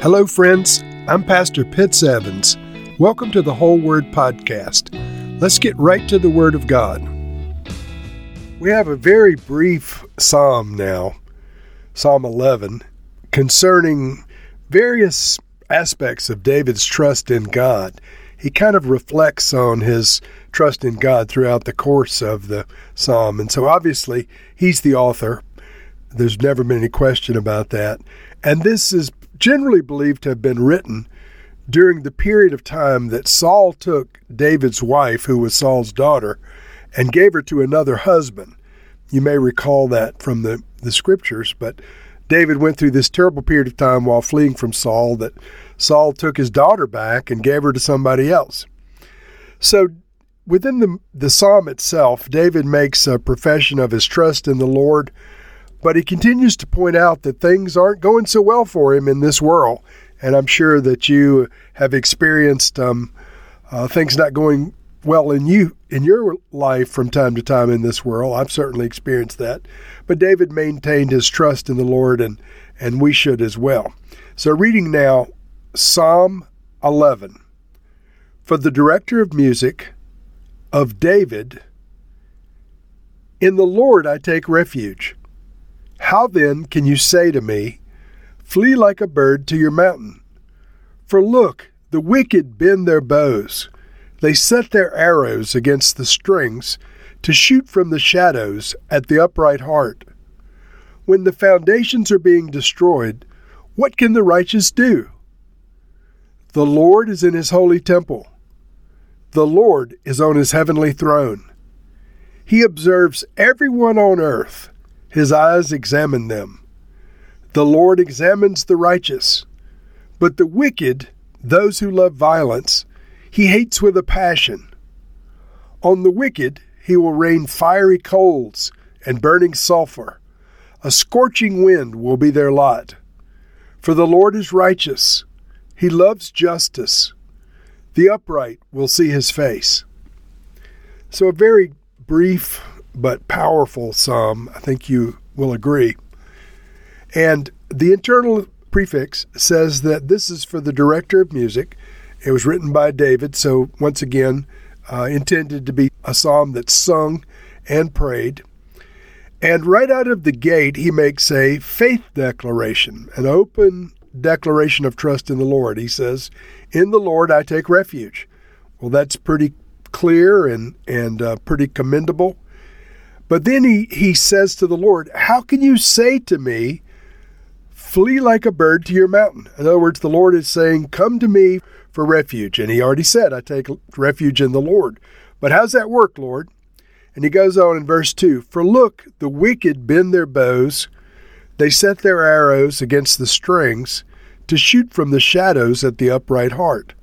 Hello, friends. I'm Pastor Pitts Evans. Welcome to the Whole Word Podcast. Let's get right to the Word of God. We have a very brief psalm now, Psalm 11, concerning various aspects of David's trust in God. He kind of reflects on his trust in God throughout the course of the psalm. And so obviously, he's the author. There's never been any question about that. And this is generally believed to have been written during the period of time that Saul took David's wife, who was Saul's daughter, and gave her to another husband. You may recall that from the, the scriptures, but David went through this terrible period of time while fleeing from Saul that Saul took his daughter back and gave her to somebody else. So within the, the psalm itself, David makes a profession of his trust in the Lord but he continues to point out that things aren't going so well for him in this world. And I'm sure that you have experienced um, uh, things not going well in you in your life from time to time in this world. I've certainly experienced that. But David maintained his trust in the Lord, and and we should as well. So, reading now Psalm 11 for the director of music of David. In the Lord I take refuge. How then can you say to me, Flee like a bird to your mountain? For look, the wicked bend their bows. They set their arrows against the strings to shoot from the shadows at the upright heart. When the foundations are being destroyed, what can the righteous do? The Lord is in his holy temple. The Lord is on his heavenly throne. He observes everyone on earth his eyes examine them. The Lord examines the righteous, but the wicked, those who love violence, he hates with a passion. On the wicked he will rain fiery coals and burning sulfur. A scorching wind will be their lot. For the Lord is righteous, he loves justice. The upright will see his face. So, a very brief but powerful psalm. I think you will agree. And the internal prefix says that this is for the director of music. It was written by David, so once again, uh, intended to be a psalm that's sung and prayed. And right out of the gate, he makes a faith declaration, an open declaration of trust in the Lord. He says, In the Lord I take refuge. Well, that's pretty clear and, and uh, pretty commendable. But then he, he says to the Lord, How can you say to me, Flee like a bird to your mountain? In other words, the Lord is saying, Come to me for refuge. And he already said, I take refuge in the Lord. But how's that work, Lord? And he goes on in verse 2 For look, the wicked bend their bows, they set their arrows against the strings to shoot from the shadows at the upright heart.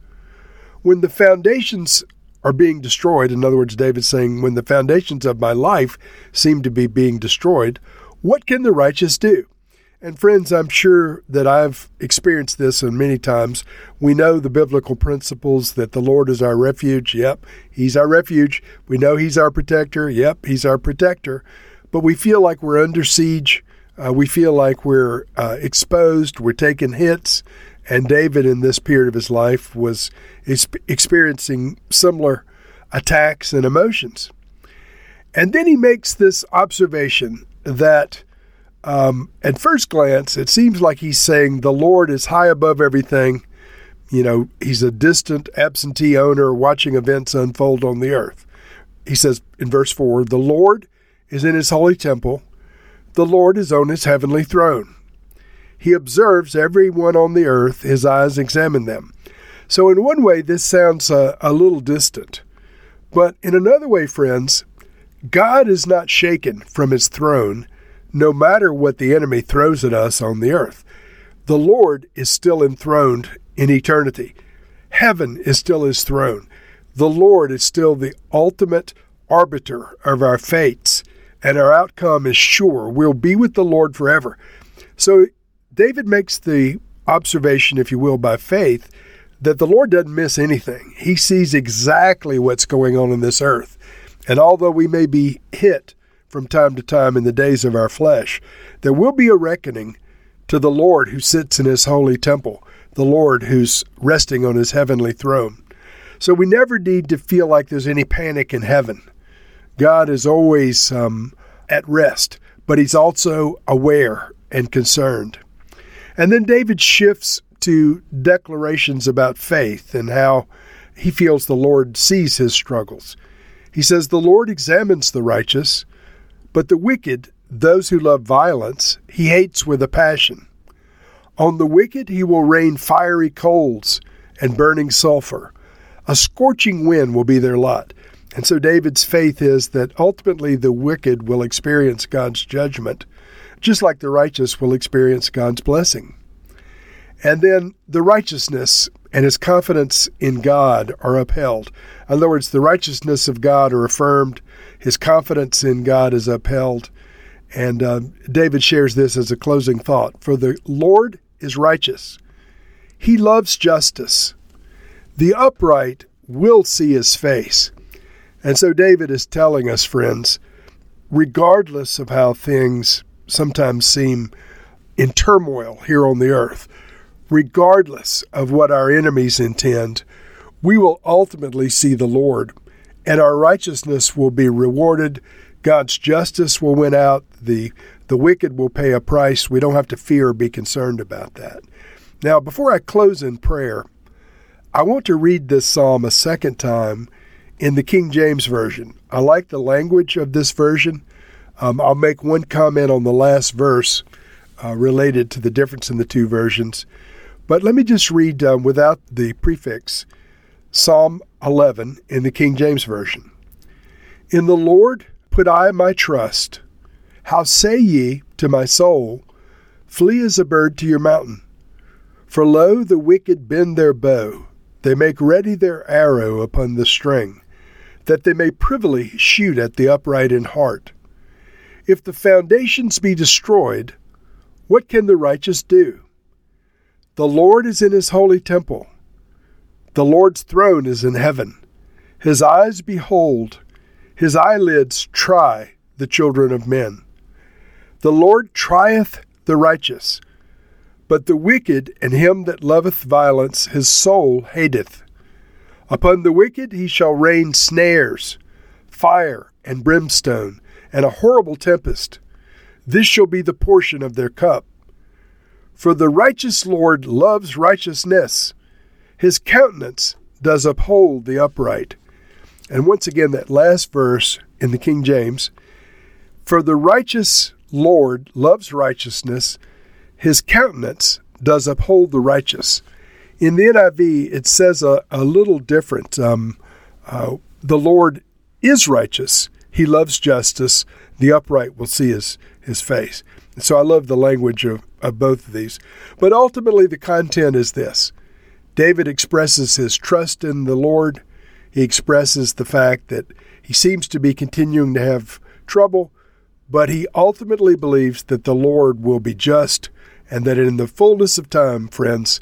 When the foundations are being destroyed. In other words, David's saying, when the foundations of my life seem to be being destroyed, what can the righteous do? And friends, I'm sure that I've experienced this and many times. We know the biblical principles that the Lord is our refuge. Yep, He's our refuge. We know He's our protector. Yep, He's our protector. But we feel like we're under siege. Uh, we feel like we're uh, exposed. We're taking hits. And David, in this period of his life, was experiencing similar attacks and emotions. And then he makes this observation that, um, at first glance, it seems like he's saying the Lord is high above everything. You know, he's a distant, absentee owner watching events unfold on the earth. He says in verse 4 The Lord is in his holy temple, the Lord is on his heavenly throne. He observes everyone on the earth, his eyes examine them. So, in one way, this sounds a, a little distant. But in another way, friends, God is not shaken from his throne, no matter what the enemy throws at us on the earth. The Lord is still enthroned in eternity. Heaven is still his throne. The Lord is still the ultimate arbiter of our fates, and our outcome is sure. We'll be with the Lord forever. So David makes the observation, if you will, by faith, that the Lord doesn't miss anything. He sees exactly what's going on in this earth. And although we may be hit from time to time in the days of our flesh, there will be a reckoning to the Lord who sits in his holy temple. the Lord who's resting on his heavenly throne. So we never need to feel like there's any panic in heaven. God is always um, at rest, but he's also aware and concerned. And then David shifts to declarations about faith and how he feels the Lord sees his struggles. He says, The Lord examines the righteous, but the wicked, those who love violence, he hates with a passion. On the wicked he will rain fiery coals and burning sulfur. A scorching wind will be their lot. And so David's faith is that ultimately the wicked will experience God's judgment, just like the righteous will experience God's blessing. And then the righteousness and his confidence in God are upheld. In other words, the righteousness of God are affirmed, his confidence in God is upheld. And uh, David shares this as a closing thought For the Lord is righteous, he loves justice. The upright will see his face. And so David is telling us, friends, regardless of how things sometimes seem in turmoil here on the earth, regardless of what our enemies intend, we will ultimately see the Lord, and our righteousness will be rewarded. God's justice will win out. The, the wicked will pay a price. We don't have to fear or be concerned about that. Now, before I close in prayer, I want to read this psalm a second time in the King James Version. I like the language of this version. Um, I'll make one comment on the last verse uh, related to the difference in the two versions. But let me just read um, without the prefix Psalm 11 in the King James Version. In the Lord put I my trust. How say ye to my soul, Flee as a bird to your mountain? For lo, the wicked bend their bow, they make ready their arrow upon the string that they may privily shoot at the upright in heart. If the foundations be destroyed, what can the righteous do? The Lord is in his holy temple. The Lord's throne is in heaven. His eyes behold, his eyelids try the children of men. The Lord trieth the righteous, but the wicked and him that loveth violence his soul hateth. Upon the wicked he shall rain snares, fire, and brimstone, and a horrible tempest. This shall be the portion of their cup. For the righteous Lord loves righteousness, his countenance does uphold the upright. And once again, that last verse in the King James For the righteous Lord loves righteousness, his countenance does uphold the righteous. In the NIV, it says a, a little different. Um, uh, the Lord is righteous. He loves justice. The upright will see his, his face. So I love the language of, of both of these. But ultimately, the content is this David expresses his trust in the Lord. He expresses the fact that he seems to be continuing to have trouble, but he ultimately believes that the Lord will be just and that in the fullness of time, friends,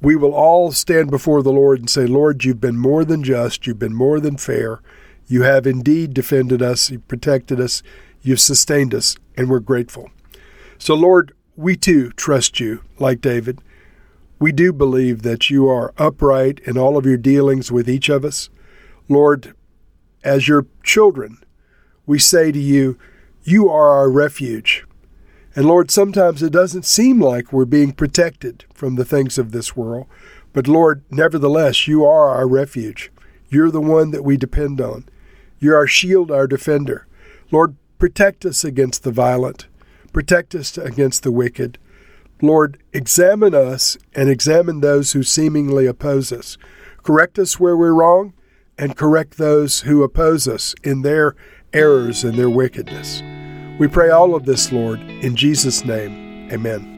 we will all stand before the Lord and say, Lord, you've been more than just, you've been more than fair. You have indeed defended us, you protected us, you've sustained us, and we're grateful. So, Lord, we too trust you, like David. We do believe that you are upright in all of your dealings with each of us. Lord, as your children, we say to you, You are our refuge. And Lord, sometimes it doesn't seem like we're being protected from the things of this world. But Lord, nevertheless, you are our refuge. You're the one that we depend on. You're our shield, our defender. Lord, protect us against the violent. Protect us against the wicked. Lord, examine us and examine those who seemingly oppose us. Correct us where we're wrong and correct those who oppose us in their errors and their wickedness. We pray all of this, Lord, in Jesus' name. Amen.